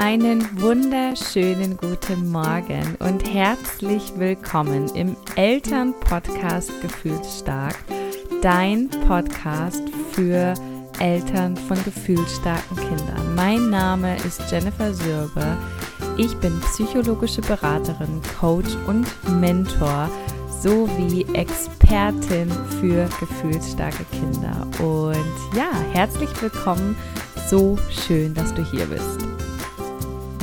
Einen wunderschönen guten Morgen und herzlich willkommen im Elternpodcast Gefühlsstark, dein Podcast für Eltern von gefühlsstarken Kindern. Mein Name ist Jennifer Sürbe. Ich bin psychologische Beraterin, Coach und Mentor sowie Expertin für gefühlsstarke Kinder. Und ja, herzlich willkommen. So schön, dass du hier bist.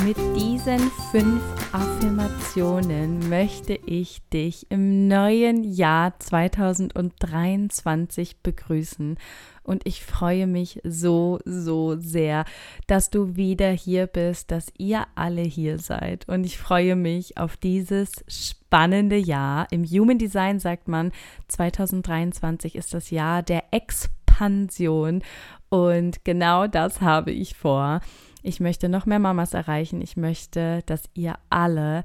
Mit diesen fünf Affirmationen möchte ich dich im neuen Jahr 2023 begrüßen. Und ich freue mich so, so sehr, dass du wieder hier bist, dass ihr alle hier seid. Und ich freue mich auf dieses spannende Jahr. Im Human Design sagt man, 2023 ist das Jahr der Expansion. Und genau das habe ich vor. Ich möchte noch mehr Mamas erreichen. Ich möchte, dass ihr alle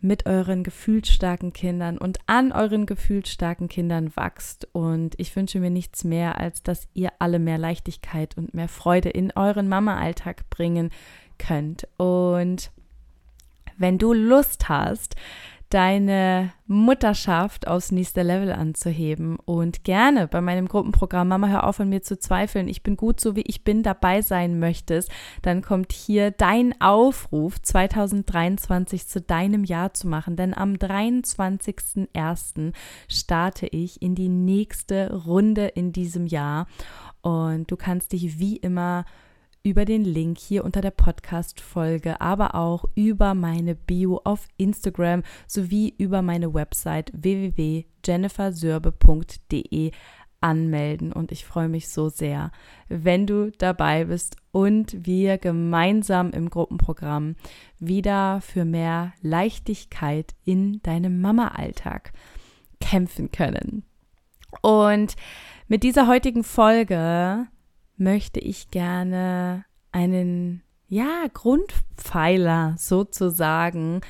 mit euren gefühlsstarken Kindern und an euren gefühlsstarken Kindern wachst. Und ich wünsche mir nichts mehr, als dass ihr alle mehr Leichtigkeit und mehr Freude in euren Mama-Alltag bringen könnt. Und wenn du Lust hast, deine Mutterschaft aufs nächste Level anzuheben. Und gerne bei meinem Gruppenprogramm Mama hör auf an mir zu zweifeln, ich bin gut so wie ich bin dabei sein möchtest, dann kommt hier dein Aufruf 2023 zu deinem Jahr zu machen, denn am 23.01. starte ich in die nächste Runde in diesem Jahr. Und du kannst dich wie immer über den Link hier unter der Podcast-Folge, aber auch über meine Bio auf Instagram sowie über meine Website www.jennifersörbe.de anmelden und ich freue mich so sehr, wenn du dabei bist und wir gemeinsam im Gruppenprogramm wieder für mehr Leichtigkeit in deinem Mama-Alltag kämpfen können. Und mit dieser heutigen Folge möchte ich gerne einen, ja, Grundpfeiler sozusagen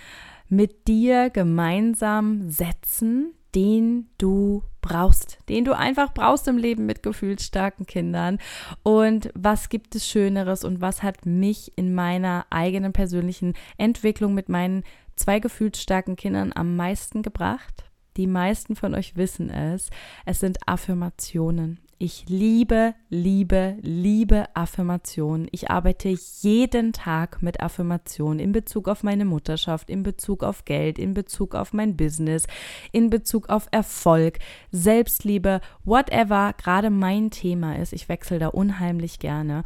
mit dir gemeinsam setzen, den du brauchst, den du einfach brauchst im Leben mit gefühlsstarken Kindern. Und was gibt es Schöneres und was hat mich in meiner eigenen persönlichen Entwicklung mit meinen zwei gefühlsstarken Kindern am meisten gebracht? Die meisten von euch wissen es. Es sind Affirmationen. Ich liebe, liebe, liebe Affirmationen. Ich arbeite jeden Tag mit Affirmationen in Bezug auf meine Mutterschaft, in Bezug auf Geld, in Bezug auf mein Business, in Bezug auf Erfolg, Selbstliebe, whatever gerade mein Thema ist. Ich wechsle da unheimlich gerne.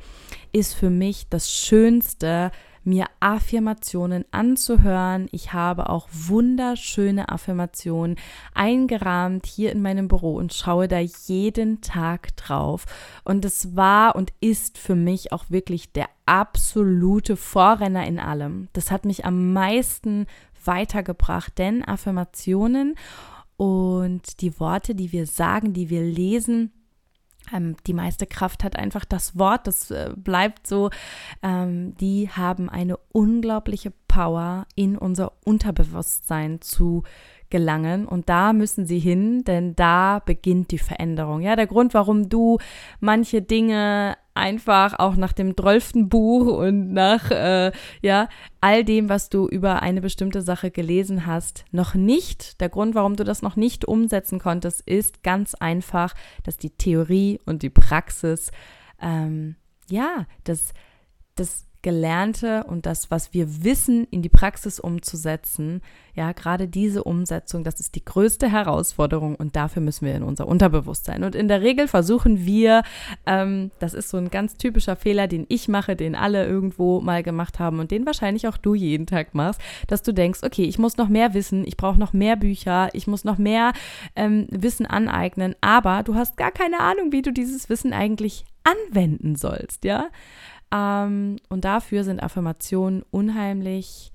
Ist für mich das Schönste, mir Affirmationen anzuhören. Ich habe auch wunderschöne Affirmationen eingerahmt hier in meinem Büro und schaue da jeden Tag drauf. Und es war und ist für mich auch wirklich der absolute Vorrenner in allem. Das hat mich am meisten weitergebracht, denn Affirmationen und die Worte, die wir sagen, die wir lesen, ähm, die meiste Kraft hat einfach das Wort, das äh, bleibt so. Ähm, die haben eine unglaubliche Power in unser Unterbewusstsein zu gelangen und da müssen sie hin, denn da beginnt die Veränderung. Ja, der Grund, warum du manche Dinge einfach auch nach dem drölften Buch und nach äh, ja all dem, was du über eine bestimmte Sache gelesen hast, noch nicht. Der Grund, warum du das noch nicht umsetzen konntest, ist ganz einfach, dass die Theorie und die Praxis ähm, ja das das Gelernte und das, was wir wissen, in die Praxis umzusetzen. Ja, gerade diese Umsetzung, das ist die größte Herausforderung und dafür müssen wir in unser Unterbewusstsein. Und in der Regel versuchen wir, ähm, das ist so ein ganz typischer Fehler, den ich mache, den alle irgendwo mal gemacht haben und den wahrscheinlich auch du jeden Tag machst, dass du denkst, okay, ich muss noch mehr wissen, ich brauche noch mehr Bücher, ich muss noch mehr ähm, Wissen aneignen, aber du hast gar keine Ahnung, wie du dieses Wissen eigentlich anwenden sollst, ja. Ähm, und dafür sind Affirmationen unheimlich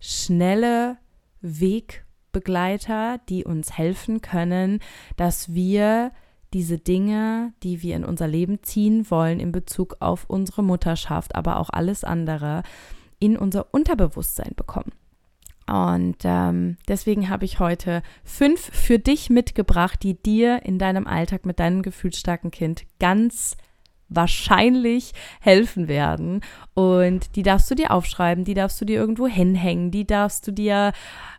schnelle Wegbegleiter, die uns helfen können, dass wir diese Dinge, die wir in unser Leben ziehen wollen in Bezug auf unsere Mutterschaft, aber auch alles andere, in unser Unterbewusstsein bekommen. Und ähm, deswegen habe ich heute fünf für dich mitgebracht, die dir in deinem Alltag mit deinem gefühlsstarken Kind ganz wahrscheinlich helfen werden. Und die darfst du dir aufschreiben, die darfst du dir irgendwo hinhängen, die darfst du dir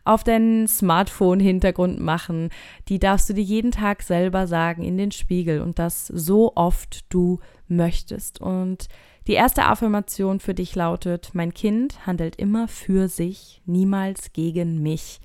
auf deinen Smartphone-Hintergrund machen, die darfst du dir jeden Tag selber sagen in den Spiegel und das so oft du möchtest. Und die erste Affirmation für dich lautet, mein Kind handelt immer für sich, niemals gegen mich.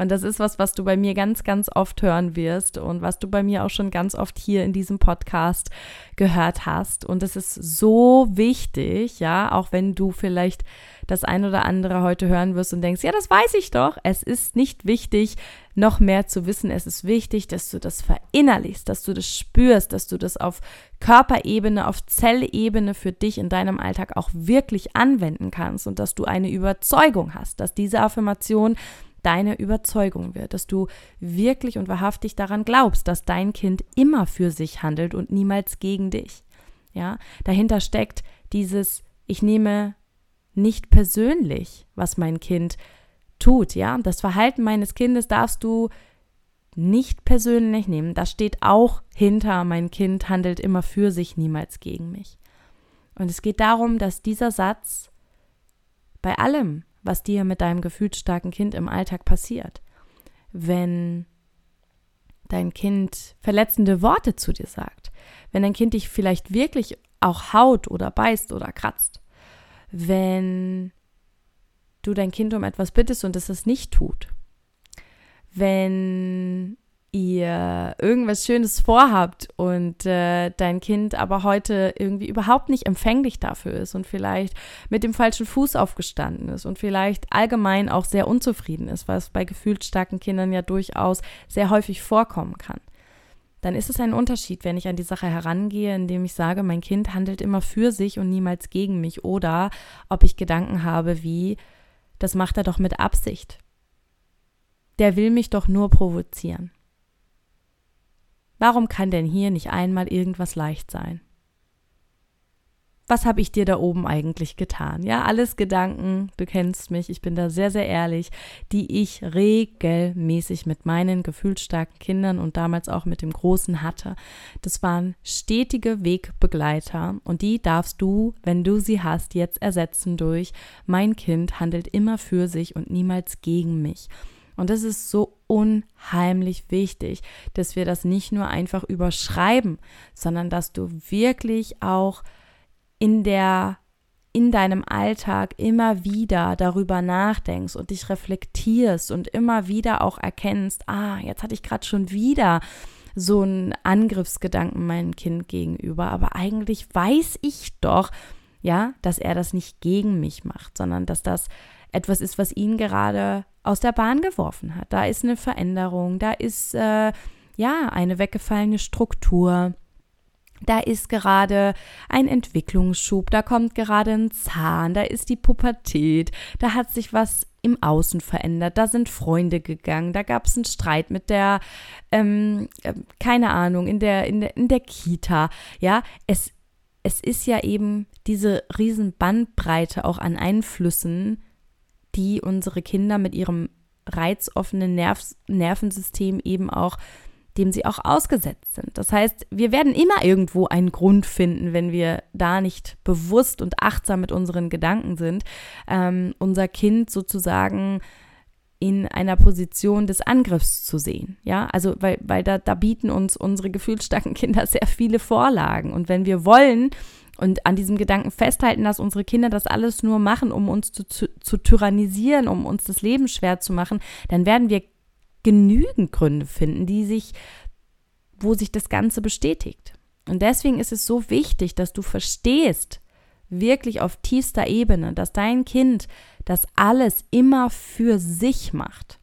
Und das ist was, was du bei mir ganz, ganz oft hören wirst und was du bei mir auch schon ganz oft hier in diesem Podcast gehört hast. Und es ist so wichtig, ja, auch wenn du vielleicht das ein oder andere heute hören wirst und denkst, ja, das weiß ich doch. Es ist nicht wichtig, noch mehr zu wissen. Es ist wichtig, dass du das verinnerlichst, dass du das spürst, dass du das auf Körperebene, auf Zellebene für dich in deinem Alltag auch wirklich anwenden kannst und dass du eine Überzeugung hast, dass diese Affirmation deine Überzeugung wird, dass du wirklich und wahrhaftig daran glaubst, dass dein Kind immer für sich handelt und niemals gegen dich. Ja, dahinter steckt dieses ich nehme nicht persönlich, was mein Kind tut, ja? Das Verhalten meines Kindes darfst du nicht persönlich nehmen. Das steht auch hinter mein Kind handelt immer für sich, niemals gegen mich. Und es geht darum, dass dieser Satz bei allem, was dir mit deinem gefühlsstarken Kind im Alltag passiert. Wenn dein Kind verletzende Worte zu dir sagt, wenn dein Kind dich vielleicht wirklich auch haut oder beißt oder kratzt, wenn du dein Kind um etwas bittest und es es nicht tut, wenn ihr irgendwas Schönes vorhabt und äh, dein Kind aber heute irgendwie überhaupt nicht empfänglich dafür ist und vielleicht mit dem falschen Fuß aufgestanden ist und vielleicht allgemein auch sehr unzufrieden ist, was bei gefühlt starken Kindern ja durchaus sehr häufig vorkommen kann, dann ist es ein Unterschied, wenn ich an die Sache herangehe, indem ich sage, mein Kind handelt immer für sich und niemals gegen mich oder ob ich Gedanken habe wie, das macht er doch mit Absicht. Der will mich doch nur provozieren. Warum kann denn hier nicht einmal irgendwas leicht sein? Was habe ich dir da oben eigentlich getan? Ja, alles Gedanken, du kennst mich, ich bin da sehr, sehr ehrlich, die ich regelmäßig mit meinen gefühlsstarken Kindern und damals auch mit dem Großen hatte. Das waren stetige Wegbegleiter und die darfst du, wenn du sie hast, jetzt ersetzen durch mein Kind handelt immer für sich und niemals gegen mich. Und das ist so unheimlich wichtig, dass wir das nicht nur einfach überschreiben, sondern dass du wirklich auch in der in deinem Alltag immer wieder darüber nachdenkst und dich reflektierst und immer wieder auch erkennst, ah, jetzt hatte ich gerade schon wieder so einen Angriffsgedanken meinem Kind gegenüber, aber eigentlich weiß ich doch, ja, dass er das nicht gegen mich macht, sondern dass das etwas ist, was ihn gerade aus der Bahn geworfen hat. Da ist eine Veränderung, da ist äh, ja eine weggefallene Struktur. Da ist gerade ein Entwicklungsschub, da kommt gerade ein Zahn, da ist die Pubertät, da hat sich was im Außen verändert, da sind Freunde gegangen, da gab es einen Streit mit der, ähm, äh, keine Ahnung, in der, in der, in der Kita. Ja, es, es ist ja eben diese riesen Bandbreite auch an Einflüssen, die unsere Kinder mit ihrem reizoffenen Nerv Nervensystem eben auch dem sie auch ausgesetzt sind. Das heißt, wir werden immer irgendwo einen Grund finden, wenn wir da nicht bewusst und achtsam mit unseren Gedanken sind, ähm, unser Kind sozusagen in einer Position des Angriffs zu sehen. Ja, also weil, weil da, da bieten uns unsere gefühlsstarken Kinder sehr viele Vorlagen. Und wenn wir wollen, und an diesem Gedanken festhalten, dass unsere Kinder das alles nur machen, um uns zu, zu, zu tyrannisieren, um uns das Leben schwer zu machen, dann werden wir genügend Gründe finden, die sich, wo sich das Ganze bestätigt. Und deswegen ist es so wichtig, dass du verstehst, wirklich auf tiefster Ebene, dass dein Kind das alles immer für sich macht.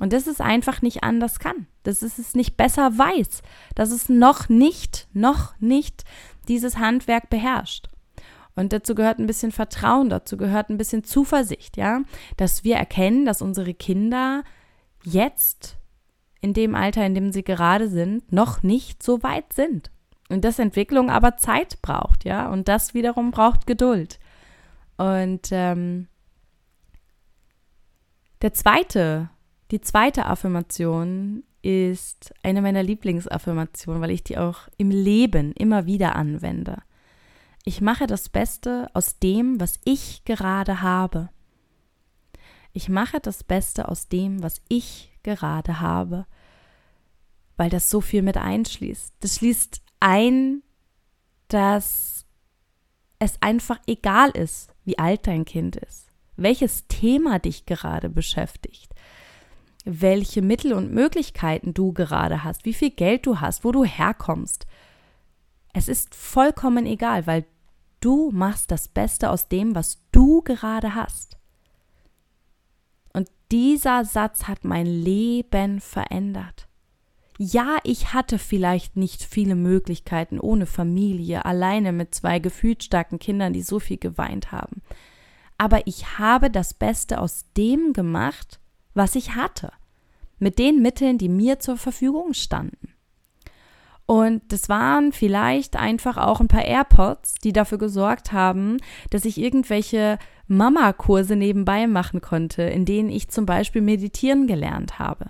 Und dass es einfach nicht anders kann. Dass es es nicht besser weiß. Dass es noch nicht, noch nicht dieses Handwerk beherrscht. Und dazu gehört ein bisschen Vertrauen, dazu gehört ein bisschen Zuversicht, ja, dass wir erkennen, dass unsere Kinder jetzt in dem Alter, in dem sie gerade sind, noch nicht so weit sind. Und dass Entwicklung aber Zeit braucht, ja, und das wiederum braucht Geduld. Und ähm, der zweite, die zweite Affirmation ist eine meiner Lieblingsaffirmationen, weil ich die auch im Leben immer wieder anwende. Ich mache das Beste aus dem, was ich gerade habe. Ich mache das Beste aus dem, was ich gerade habe, weil das so viel mit einschließt. Das schließt ein, dass es einfach egal ist, wie alt dein Kind ist, welches Thema dich gerade beschäftigt, welche Mittel und Möglichkeiten du gerade hast, wie viel Geld du hast, wo du herkommst. Es ist vollkommen egal, weil du machst das Beste aus dem, was du gerade hast. Und dieser Satz hat mein Leben verändert. Ja, ich hatte vielleicht nicht viele Möglichkeiten ohne Familie, alleine mit zwei gefühlsstarken Kindern, die so viel geweint haben. Aber ich habe das Beste aus dem gemacht, was ich hatte, mit den Mitteln, die mir zur Verfügung standen. Und das waren vielleicht einfach auch ein paar AirPods, die dafür gesorgt haben, dass ich irgendwelche Mama-Kurse nebenbei machen konnte, in denen ich zum Beispiel meditieren gelernt habe.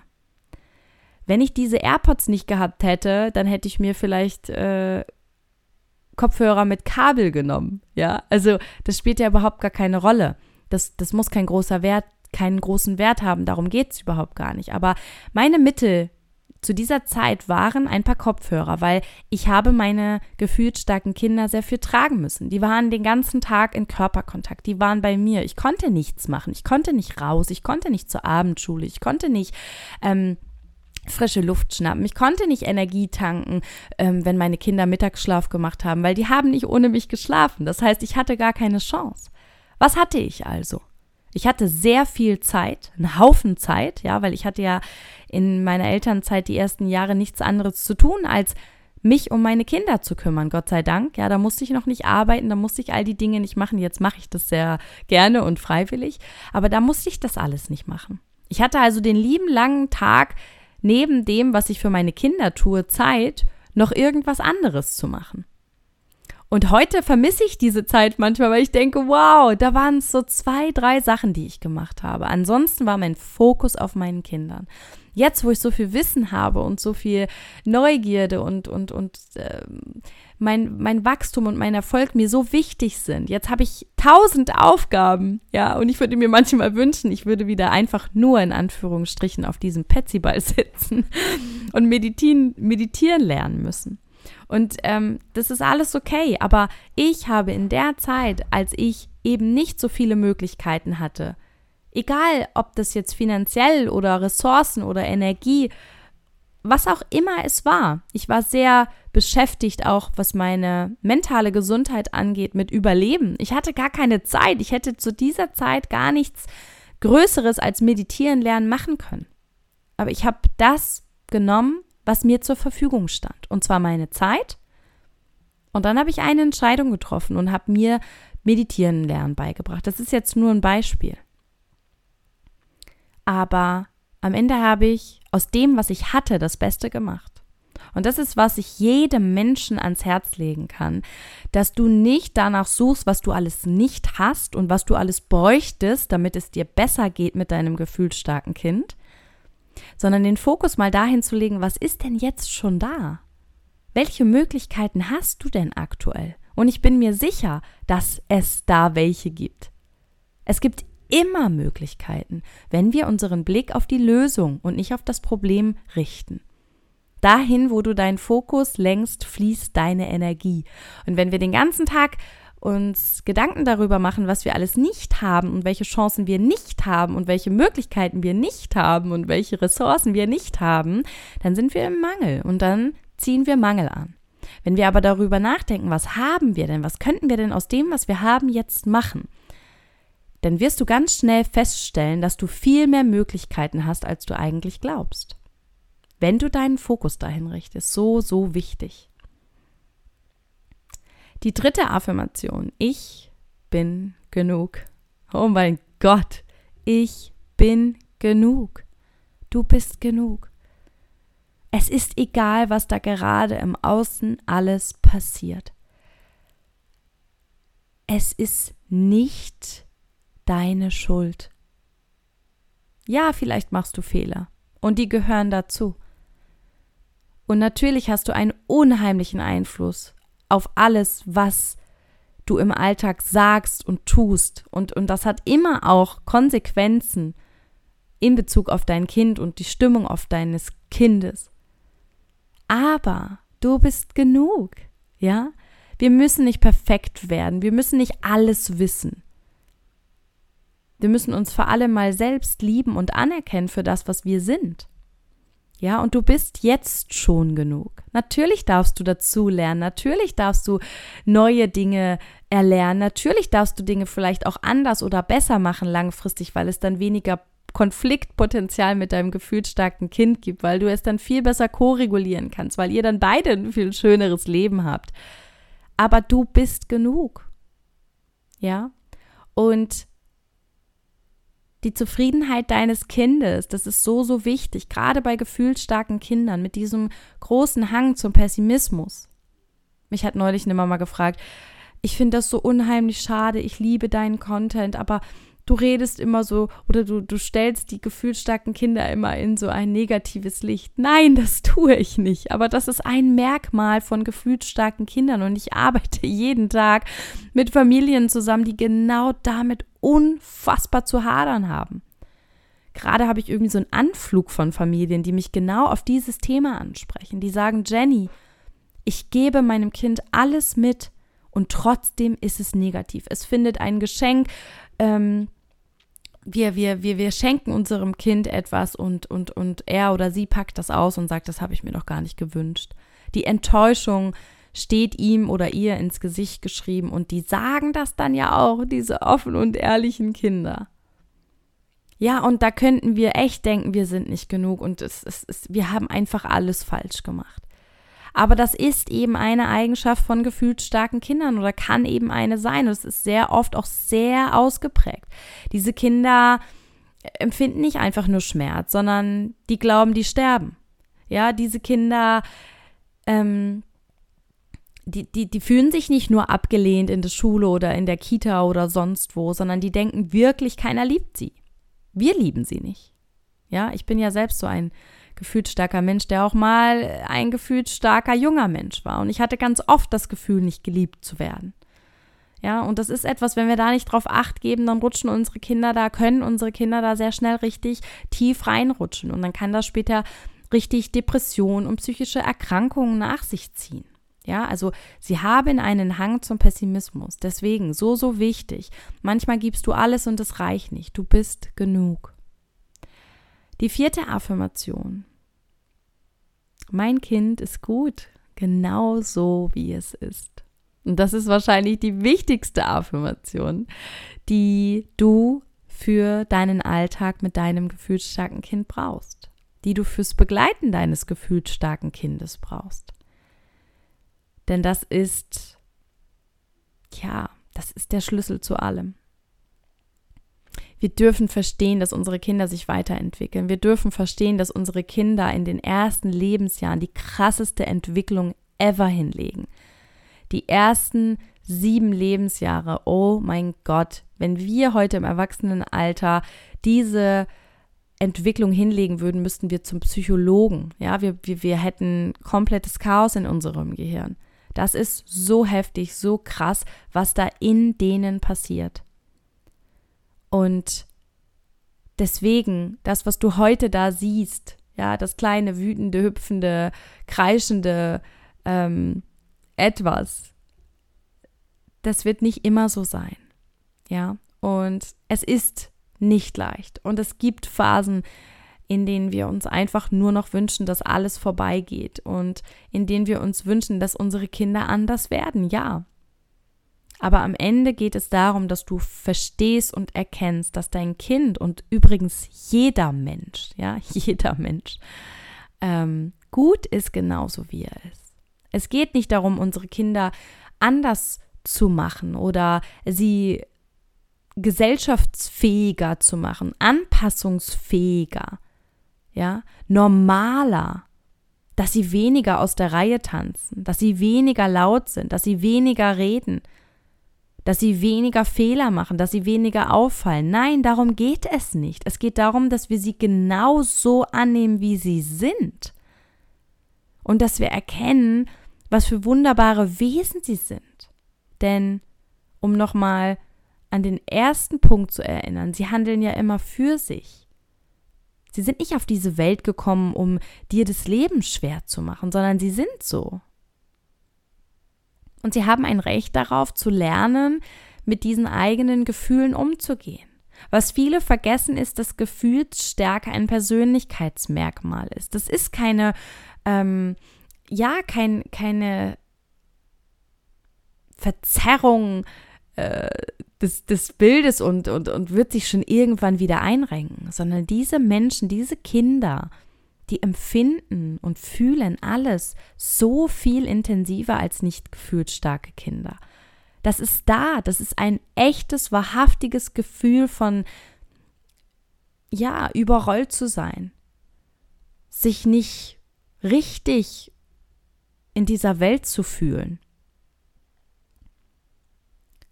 Wenn ich diese AirPods nicht gehabt hätte, dann hätte ich mir vielleicht äh, Kopfhörer mit Kabel genommen. Ja, also das spielt ja überhaupt gar keine Rolle. Das, das muss kein großer Wert, keinen großen Wert haben. Darum geht es überhaupt gar nicht. Aber meine Mittel zu dieser Zeit waren ein paar Kopfhörer, weil ich habe meine gefühlsstarken Kinder sehr viel tragen müssen. Die waren den ganzen Tag in Körperkontakt, die waren bei mir. Ich konnte nichts machen, ich konnte nicht raus, ich konnte nicht zur Abendschule, ich konnte nicht ähm, frische Luft schnappen. Ich konnte nicht Energie tanken, ähm, wenn meine Kinder Mittagsschlaf gemacht haben, weil die haben nicht ohne mich geschlafen. Das heißt, ich hatte gar keine Chance. Was hatte ich also? Ich hatte sehr viel Zeit, einen Haufen Zeit, ja, weil ich hatte ja in meiner Elternzeit die ersten Jahre nichts anderes zu tun, als mich um meine Kinder zu kümmern, Gott sei Dank. Ja, da musste ich noch nicht arbeiten, da musste ich all die Dinge nicht machen. Jetzt mache ich das sehr gerne und freiwillig, aber da musste ich das alles nicht machen. Ich hatte also den lieben langen Tag neben dem, was ich für meine Kinder tue, Zeit, noch irgendwas anderes zu machen. Und heute vermisse ich diese Zeit manchmal, weil ich denke, wow, da waren es so zwei, drei Sachen, die ich gemacht habe. Ansonsten war mein Fokus auf meinen Kindern. Jetzt, wo ich so viel Wissen habe und so viel Neugierde und, und, und äh, mein, mein Wachstum und mein Erfolg mir so wichtig sind. Jetzt habe ich tausend Aufgaben, ja, und ich würde mir manchmal wünschen, ich würde wieder einfach nur in Anführungsstrichen auf diesem Petsyball sitzen und meditieren, meditieren lernen müssen. Und ähm, das ist alles okay, aber ich habe in der Zeit, als ich eben nicht so viele Möglichkeiten hatte, egal ob das jetzt finanziell oder Ressourcen oder Energie was auch immer es war. Ich war sehr beschäftigt, auch was meine mentale Gesundheit angeht, mit Überleben. Ich hatte gar keine Zeit. Ich hätte zu dieser Zeit gar nichts Größeres als meditieren lernen machen können. Aber ich habe das genommen, was mir zur Verfügung stand. Und zwar meine Zeit. Und dann habe ich eine Entscheidung getroffen und habe mir meditieren lernen beigebracht. Das ist jetzt nur ein Beispiel. Aber am Ende habe ich aus dem, was ich hatte, das Beste gemacht. Und das ist, was ich jedem Menschen ans Herz legen kann, dass du nicht danach suchst, was du alles nicht hast und was du alles bräuchtest, damit es dir besser geht mit deinem gefühlsstarken Kind, sondern den Fokus mal dahin zu legen, was ist denn jetzt schon da? Welche Möglichkeiten hast du denn aktuell? Und ich bin mir sicher, dass es da welche gibt. Es gibt immer Möglichkeiten, wenn wir unseren Blick auf die Lösung und nicht auf das Problem richten. Dahin, wo du deinen Fokus lenkst, fließt deine Energie. Und wenn wir den ganzen Tag uns Gedanken darüber machen, was wir alles nicht haben und welche Chancen wir nicht haben und welche Möglichkeiten wir nicht haben und welche Ressourcen wir nicht haben, dann sind wir im Mangel und dann ziehen wir Mangel an. Wenn wir aber darüber nachdenken, was haben wir denn, was könnten wir denn aus dem, was wir haben, jetzt machen, dann wirst du ganz schnell feststellen, dass du viel mehr Möglichkeiten hast, als du eigentlich glaubst. Wenn du deinen Fokus dahin richtest, so, so wichtig. Die dritte Affirmation, ich bin genug. Oh mein Gott, ich bin genug. Du bist genug. Es ist egal, was da gerade im Außen alles passiert. Es ist nicht deine Schuld. Ja, vielleicht machst du Fehler und die gehören dazu. Und natürlich hast du einen unheimlichen Einfluss auf alles, was du im Alltag sagst und tust. Und, und das hat immer auch Konsequenzen in Bezug auf dein Kind und die Stimmung auf deines Kindes. Aber du bist genug, ja? Wir müssen nicht perfekt werden, wir müssen nicht alles wissen. Wir müssen uns vor allem mal selbst lieben und anerkennen für das, was wir sind. Ja, und du bist jetzt schon genug. Natürlich darfst du dazu lernen, natürlich darfst du neue Dinge erlernen, natürlich darfst du Dinge vielleicht auch anders oder besser machen langfristig, weil es dann weniger Konfliktpotenzial mit deinem gefühlsstarken Kind gibt, weil du es dann viel besser koregulieren kannst, weil ihr dann beide ein viel schöneres Leben habt. Aber du bist genug. Ja? Und die Zufriedenheit deines Kindes, das ist so, so wichtig, gerade bei gefühlsstarken Kindern mit diesem großen Hang zum Pessimismus. Mich hat neulich eine Mama gefragt, ich finde das so unheimlich schade, ich liebe deinen Content, aber du redest immer so oder du, du stellst die gefühlsstarken Kinder immer in so ein negatives Licht. Nein, das tue ich nicht. Aber das ist ein Merkmal von gefühlsstarken Kindern und ich arbeite jeden Tag mit Familien zusammen, die genau damit unfassbar zu hadern haben. Gerade habe ich irgendwie so einen Anflug von Familien, die mich genau auf dieses Thema ansprechen. Die sagen, Jenny, ich gebe meinem Kind alles mit und trotzdem ist es negativ. Es findet ein Geschenk, ähm, wir, wir, wir, wir schenken unserem Kind etwas und, und, und er oder sie packt das aus und sagt, das habe ich mir doch gar nicht gewünscht. Die Enttäuschung steht ihm oder ihr ins Gesicht geschrieben und die sagen das dann ja auch, diese offen und ehrlichen Kinder. Ja, und da könnten wir echt denken, wir sind nicht genug und es, es, es, wir haben einfach alles falsch gemacht. Aber das ist eben eine Eigenschaft von gefühlsstarken Kindern oder kann eben eine sein. Und es ist sehr oft auch sehr ausgeprägt. Diese Kinder empfinden nicht einfach nur Schmerz, sondern die glauben, die sterben. Ja, diese Kinder, ähm, die, die, die fühlen sich nicht nur abgelehnt in der Schule oder in der Kita oder sonst wo, sondern die denken wirklich, keiner liebt sie. Wir lieben sie nicht. Ja, ich bin ja selbst so ein gefühlsstarker Mensch, der auch mal ein gefühlsstarker junger Mensch war. Und ich hatte ganz oft das Gefühl, nicht geliebt zu werden. Ja, und das ist etwas, wenn wir da nicht drauf acht geben, dann rutschen unsere Kinder da, können unsere Kinder da sehr schnell richtig tief reinrutschen. Und dann kann das später richtig Depression und psychische Erkrankungen nach sich ziehen. Ja, also sie haben einen Hang zum Pessimismus. Deswegen so, so wichtig. Manchmal gibst du alles und es reicht nicht. Du bist genug. Die vierte Affirmation. Mein Kind ist gut, genau so wie es ist. Und das ist wahrscheinlich die wichtigste Affirmation, die du für deinen Alltag mit deinem gefühlsstarken Kind brauchst, die du fürs Begleiten deines gefühlsstarken Kindes brauchst. Denn das ist, ja, das ist der Schlüssel zu allem. Wir dürfen verstehen, dass unsere Kinder sich weiterentwickeln. Wir dürfen verstehen, dass unsere Kinder in den ersten Lebensjahren die krasseste Entwicklung ever hinlegen. Die ersten sieben Lebensjahre, oh mein Gott, wenn wir heute im Erwachsenenalter diese Entwicklung hinlegen würden, müssten wir zum Psychologen. Ja, wir, wir, wir hätten komplettes Chaos in unserem Gehirn. Das ist so heftig, so krass, was da in denen passiert. Und deswegen, das, was du heute da siehst, ja, das kleine, wütende, hüpfende, kreischende ähm, etwas, das wird nicht immer so sein. Ja, und es ist nicht leicht. Und es gibt Phasen, in denen wir uns einfach nur noch wünschen, dass alles vorbeigeht und in denen wir uns wünschen, dass unsere Kinder anders werden. Ja, aber am Ende geht es darum, dass du verstehst und erkennst, dass dein Kind und übrigens jeder Mensch, ja, jeder Mensch, ähm, gut ist genauso wie er ist. Es geht nicht darum, unsere Kinder anders zu machen oder sie gesellschaftsfähiger zu machen, anpassungsfähiger, ja, normaler, dass sie weniger aus der Reihe tanzen, dass sie weniger laut sind, dass sie weniger reden, dass sie weniger Fehler machen, dass sie weniger auffallen. Nein, darum geht es nicht. Es geht darum, dass wir sie genau so annehmen, wie sie sind. und dass wir erkennen, was für wunderbare Wesen sie sind. Denn, um nochmal an den ersten Punkt zu erinnern, sie handeln ja immer für sich. Sie sind nicht auf diese Welt gekommen, um dir das Leben schwer zu machen, sondern sie sind so. Und sie haben ein Recht darauf zu lernen, mit diesen eigenen Gefühlen umzugehen. Was viele vergessen, ist, dass Gefühlsstärke ein Persönlichkeitsmerkmal ist. Das ist keine, ähm, ja, kein, keine Verzerrung äh, des, des Bildes und, und, und wird sich schon irgendwann wieder einrenken, sondern diese Menschen, diese Kinder, die empfinden und fühlen alles so viel intensiver als nicht gefühlt starke Kinder. Das ist da, das ist ein echtes, wahrhaftiges Gefühl von, ja, überrollt zu sein, sich nicht richtig in dieser Welt zu fühlen.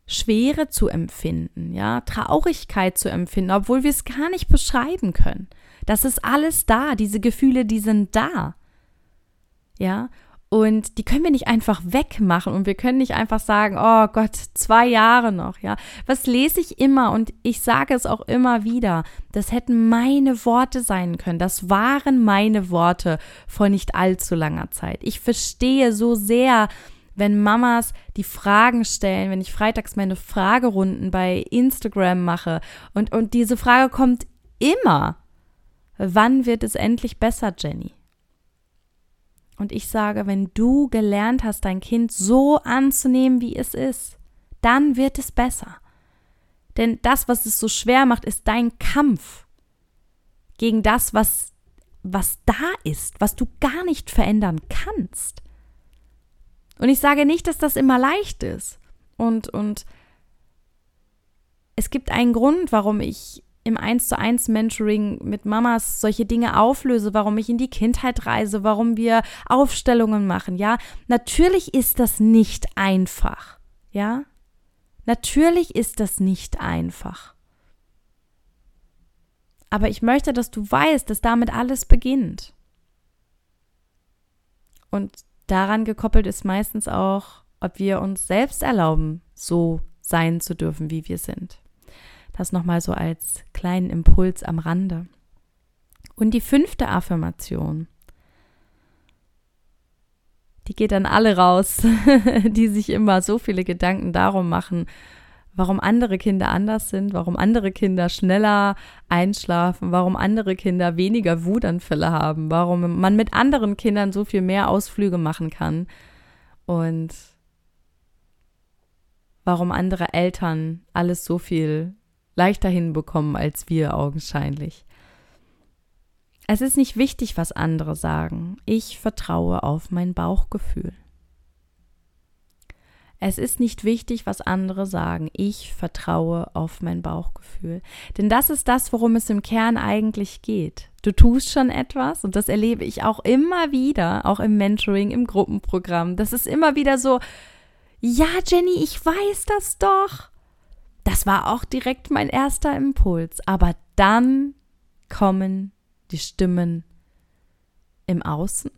Schwere zu empfinden, ja, Traurigkeit zu empfinden, obwohl wir es gar nicht beschreiben können. Das ist alles da, diese Gefühle, die sind da. Ja, und die können wir nicht einfach wegmachen und wir können nicht einfach sagen, oh Gott, zwei Jahre noch, ja. Was lese ich immer und ich sage es auch immer wieder, das hätten meine Worte sein können. Das waren meine Worte vor nicht allzu langer Zeit. Ich verstehe so sehr, wenn Mamas die Fragen stellen, wenn ich freitags meine Fragerunden bei Instagram mache und, und diese Frage kommt immer, wann wird es endlich besser, Jenny? Und ich sage, wenn du gelernt hast, dein Kind so anzunehmen, wie es ist, dann wird es besser. Denn das, was es so schwer macht, ist dein Kampf gegen das, was, was da ist, was du gar nicht verändern kannst. Und ich sage nicht, dass das immer leicht ist. Und, und es gibt einen Grund, warum ich im 1 zu 1 Mentoring mit Mamas solche Dinge auflöse, warum ich in die Kindheit reise, warum wir Aufstellungen machen, ja? Natürlich ist das nicht einfach, ja? Natürlich ist das nicht einfach. Aber ich möchte, dass du weißt, dass damit alles beginnt. Und daran gekoppelt ist meistens auch, ob wir uns selbst erlauben, so sein zu dürfen, wie wir sind. Das nochmal so als kleinen Impuls am Rande. Und die fünfte Affirmation, die geht an alle raus, die sich immer so viele Gedanken darum machen, warum andere Kinder anders sind, warum andere Kinder schneller einschlafen, warum andere Kinder weniger Wutanfälle haben, warum man mit anderen Kindern so viel mehr Ausflüge machen kann und warum andere Eltern alles so viel leichter hinbekommen als wir augenscheinlich. Es ist nicht wichtig, was andere sagen. Ich vertraue auf mein Bauchgefühl. Es ist nicht wichtig, was andere sagen. Ich vertraue auf mein Bauchgefühl. Denn das ist das, worum es im Kern eigentlich geht. Du tust schon etwas und das erlebe ich auch immer wieder, auch im Mentoring, im Gruppenprogramm. Das ist immer wieder so, ja, Jenny, ich weiß das doch. Das war auch direkt mein erster Impuls. Aber dann kommen die Stimmen im Außen.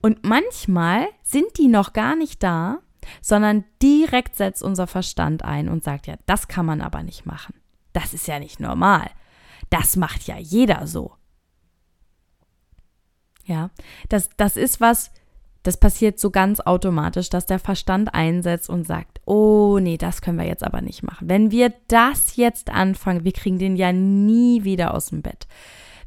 Und manchmal sind die noch gar nicht da, sondern direkt setzt unser Verstand ein und sagt, ja, das kann man aber nicht machen. Das ist ja nicht normal. Das macht ja jeder so. Ja, das, das ist was, das passiert so ganz automatisch, dass der Verstand einsetzt und sagt, oh nee, das können wir jetzt aber nicht machen. Wenn wir das jetzt anfangen, wir kriegen den ja nie wieder aus dem Bett.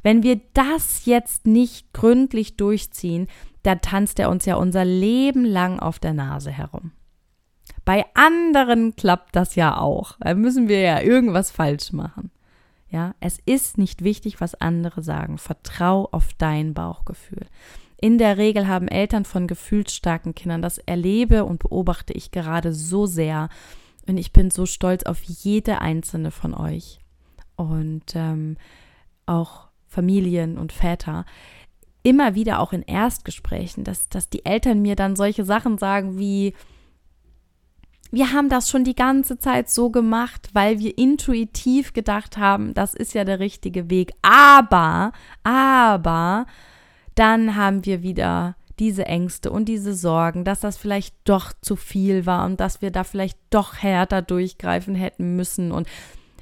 Wenn wir das jetzt nicht gründlich durchziehen, dann tanzt er uns ja unser Leben lang auf der Nase herum. Bei anderen klappt das ja auch. Da müssen wir ja irgendwas falsch machen. Ja, es ist nicht wichtig, was andere sagen. Vertrau auf dein Bauchgefühl. In der Regel haben Eltern von gefühlsstarken Kindern, das erlebe und beobachte ich gerade so sehr. Und ich bin so stolz auf jede einzelne von euch. Und ähm, auch Familien und Väter. Immer wieder auch in Erstgesprächen, dass, dass die Eltern mir dann solche Sachen sagen wie, wir haben das schon die ganze Zeit so gemacht, weil wir intuitiv gedacht haben, das ist ja der richtige Weg. Aber, aber, dann haben wir wieder diese Ängste und diese Sorgen, dass das vielleicht doch zu viel war und dass wir da vielleicht doch härter durchgreifen hätten müssen. Und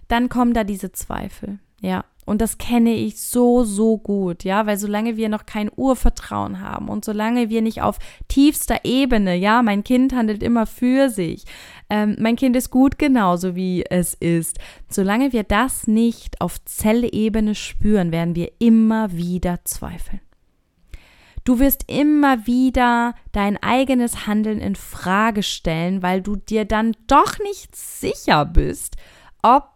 dann kommen da diese Zweifel. Ja, und das kenne ich so, so gut, ja, weil solange wir noch kein Urvertrauen haben und solange wir nicht auf tiefster Ebene, ja, mein Kind handelt immer für sich, ähm, mein Kind ist gut genauso wie es ist, solange wir das nicht auf Zellebene spüren, werden wir immer wieder zweifeln. Du wirst immer wieder dein eigenes Handeln in Frage stellen, weil du dir dann doch nicht sicher bist, ob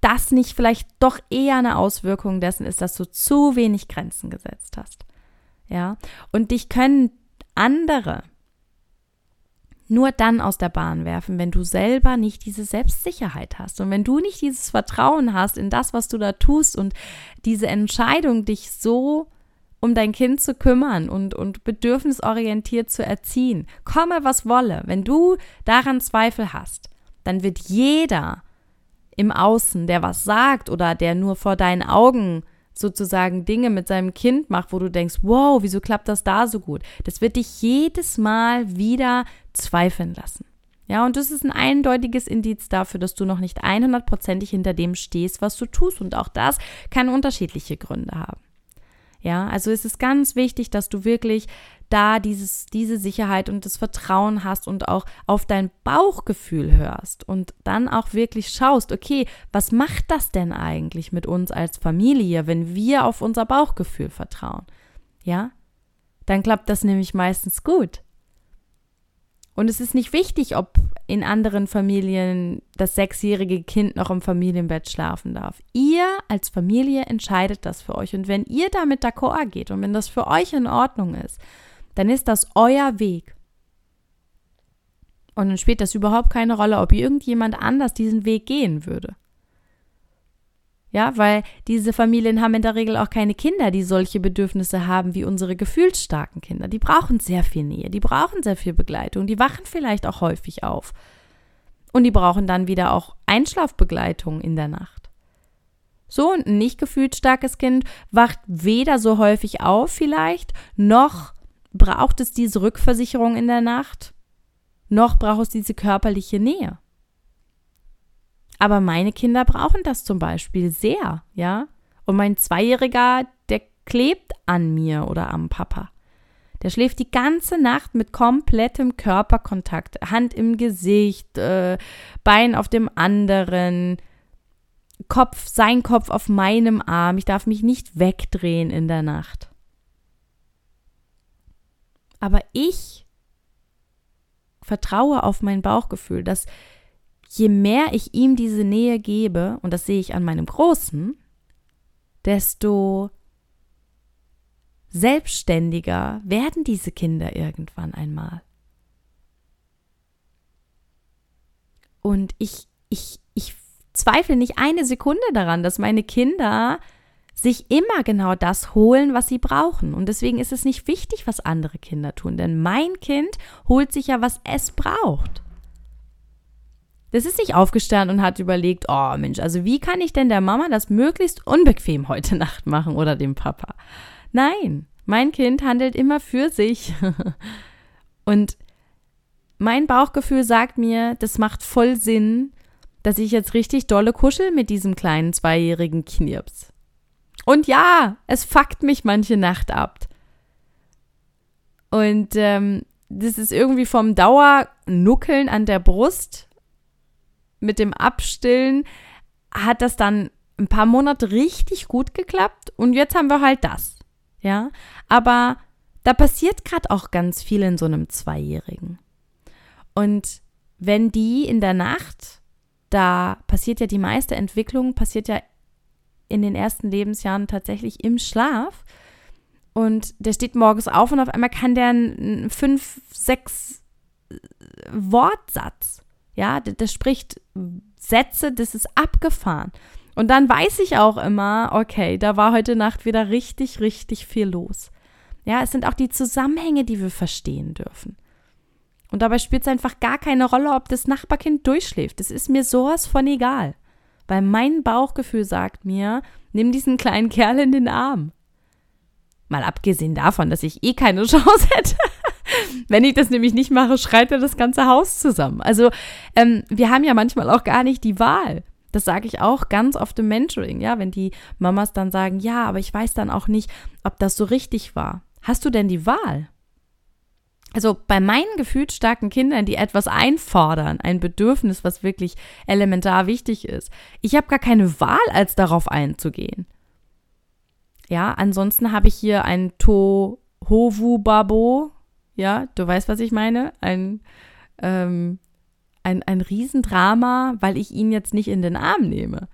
das nicht vielleicht doch eher eine Auswirkung dessen ist, dass du zu wenig Grenzen gesetzt hast. Ja, und dich können andere nur dann aus der Bahn werfen, wenn du selber nicht diese Selbstsicherheit hast und wenn du nicht dieses Vertrauen hast in das, was du da tust und diese Entscheidung, dich so um dein Kind zu kümmern und, und bedürfnisorientiert zu erziehen. Komme, was wolle. Wenn du daran Zweifel hast, dann wird jeder im Außen, der was sagt oder der nur vor deinen Augen sozusagen Dinge mit seinem Kind macht, wo du denkst, wow, wieso klappt das da so gut? Das wird dich jedes Mal wieder zweifeln lassen. Ja, und das ist ein eindeutiges Indiz dafür, dass du noch nicht 100%ig hinter dem stehst, was du tust. Und auch das kann unterschiedliche Gründe haben. Ja, also es ist ganz wichtig, dass du wirklich da dieses, diese Sicherheit und das Vertrauen hast und auch auf dein Bauchgefühl hörst und dann auch wirklich schaust, okay, was macht das denn eigentlich mit uns als Familie, wenn wir auf unser Bauchgefühl vertrauen? Ja, dann klappt das nämlich meistens gut. Und es ist nicht wichtig, ob in anderen Familien das sechsjährige Kind noch im Familienbett schlafen darf. Ihr als Familie entscheidet das für euch. Und wenn ihr damit d'accord geht und wenn das für euch in Ordnung ist, dann ist das euer Weg. Und dann spielt das überhaupt keine Rolle, ob irgendjemand anders diesen Weg gehen würde. Ja, weil diese Familien haben in der Regel auch keine Kinder, die solche Bedürfnisse haben wie unsere gefühlsstarken Kinder. Die brauchen sehr viel Nähe, die brauchen sehr viel Begleitung, die wachen vielleicht auch häufig auf. Und die brauchen dann wieder auch Einschlafbegleitung in der Nacht. So ein nicht gefühlt starkes Kind wacht weder so häufig auf vielleicht, noch braucht es diese Rückversicherung in der Nacht, noch braucht es diese körperliche Nähe. Aber meine Kinder brauchen das zum Beispiel sehr, ja. Und mein Zweijähriger, der klebt an mir oder am Papa. Der schläft die ganze Nacht mit komplettem Körperkontakt, Hand im Gesicht, äh, Bein auf dem anderen, Kopf, sein Kopf auf meinem Arm. Ich darf mich nicht wegdrehen in der Nacht. Aber ich vertraue auf mein Bauchgefühl, dass je mehr ich ihm diese Nähe gebe, und das sehe ich an meinem Großen, desto selbstständiger werden diese Kinder irgendwann einmal. Und ich, ich, ich zweifle nicht eine Sekunde daran, dass meine Kinder sich immer genau das holen, was sie brauchen. Und deswegen ist es nicht wichtig, was andere Kinder tun, denn mein Kind holt sich ja, was es braucht. Das ist nicht aufgestanden und hat überlegt, oh Mensch, also wie kann ich denn der Mama das möglichst unbequem heute Nacht machen oder dem Papa? Nein, mein Kind handelt immer für sich. und mein Bauchgefühl sagt mir, das macht voll Sinn, dass ich jetzt richtig dolle kuschel mit diesem kleinen zweijährigen Knirps. Und ja, es fuckt mich manche Nacht ab. Und ähm, das ist irgendwie vom Dauernuckeln an der Brust mit dem Abstillen hat das dann ein paar Monate richtig gut geklappt und jetzt haben wir halt das. Ja, aber da passiert gerade auch ganz viel in so einem Zweijährigen. Und wenn die in der Nacht, da passiert ja die meiste Entwicklung, passiert ja in den ersten Lebensjahren tatsächlich im Schlaf. Und der steht morgens auf und auf einmal kann der einen fünf, sechs Wortsatz. Ja, das, das spricht Sätze, das ist abgefahren. Und dann weiß ich auch immer, okay, da war heute Nacht wieder richtig, richtig viel los. Ja, es sind auch die Zusammenhänge, die wir verstehen dürfen. Und dabei spielt es einfach gar keine Rolle, ob das Nachbarkind durchschläft. Das ist mir sowas von egal. Weil mein Bauchgefühl sagt mir, nimm diesen kleinen Kerl in den Arm. Mal abgesehen davon, dass ich eh keine Chance hätte. Wenn ich das nämlich nicht mache, schreit mir das ganze Haus zusammen. Also ähm, wir haben ja manchmal auch gar nicht die Wahl. Das sage ich auch ganz oft im Mentoring, ja, wenn die Mamas dann sagen, ja, aber ich weiß dann auch nicht, ob das so richtig war. Hast du denn die Wahl? Also bei meinen gefühlsstarken Kindern, die etwas einfordern, ein Bedürfnis, was wirklich elementar wichtig ist, ich habe gar keine Wahl, als darauf einzugehen. Ja, ansonsten habe ich hier ein Tohovu Babo, ja, du weißt, was ich meine, ein ähm, ein, ein Riesendrama, weil ich ihn jetzt nicht in den Arm nehme.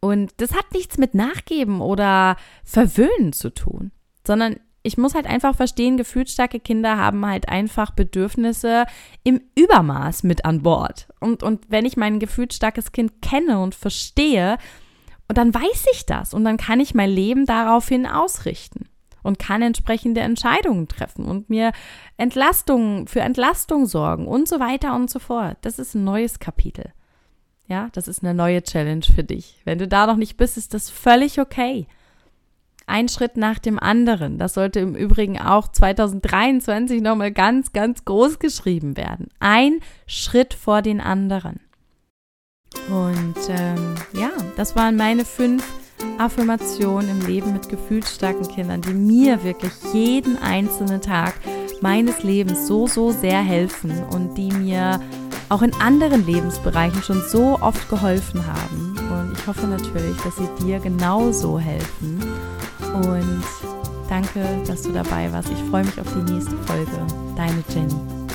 Und das hat nichts mit Nachgeben oder Verwöhnen zu tun, sondern ich muss halt einfach verstehen, gefühlsstarke Kinder haben halt einfach Bedürfnisse im Übermaß mit an Bord. Und, und wenn ich mein gefühlsstarkes Kind kenne und verstehe, und dann weiß ich das und dann kann ich mein Leben daraufhin ausrichten und kann entsprechende Entscheidungen treffen und mir Entlastung für Entlastung sorgen und so weiter und so fort. Das ist ein neues Kapitel. Ja, das ist eine neue Challenge für dich. Wenn du da noch nicht bist, ist das völlig okay. Ein Schritt nach dem anderen. Das sollte im Übrigen auch 2023 nochmal ganz, ganz groß geschrieben werden. Ein Schritt vor den anderen. Und ähm, ja, das waren meine fünf Affirmation im Leben mit gefühlsstarken Kindern, die mir wirklich jeden einzelnen Tag meines Lebens so, so sehr helfen und die mir auch in anderen Lebensbereichen schon so oft geholfen haben. Und ich hoffe natürlich, dass sie dir genauso helfen. Und danke, dass du dabei warst. Ich freue mich auf die nächste Folge. Deine Jenny.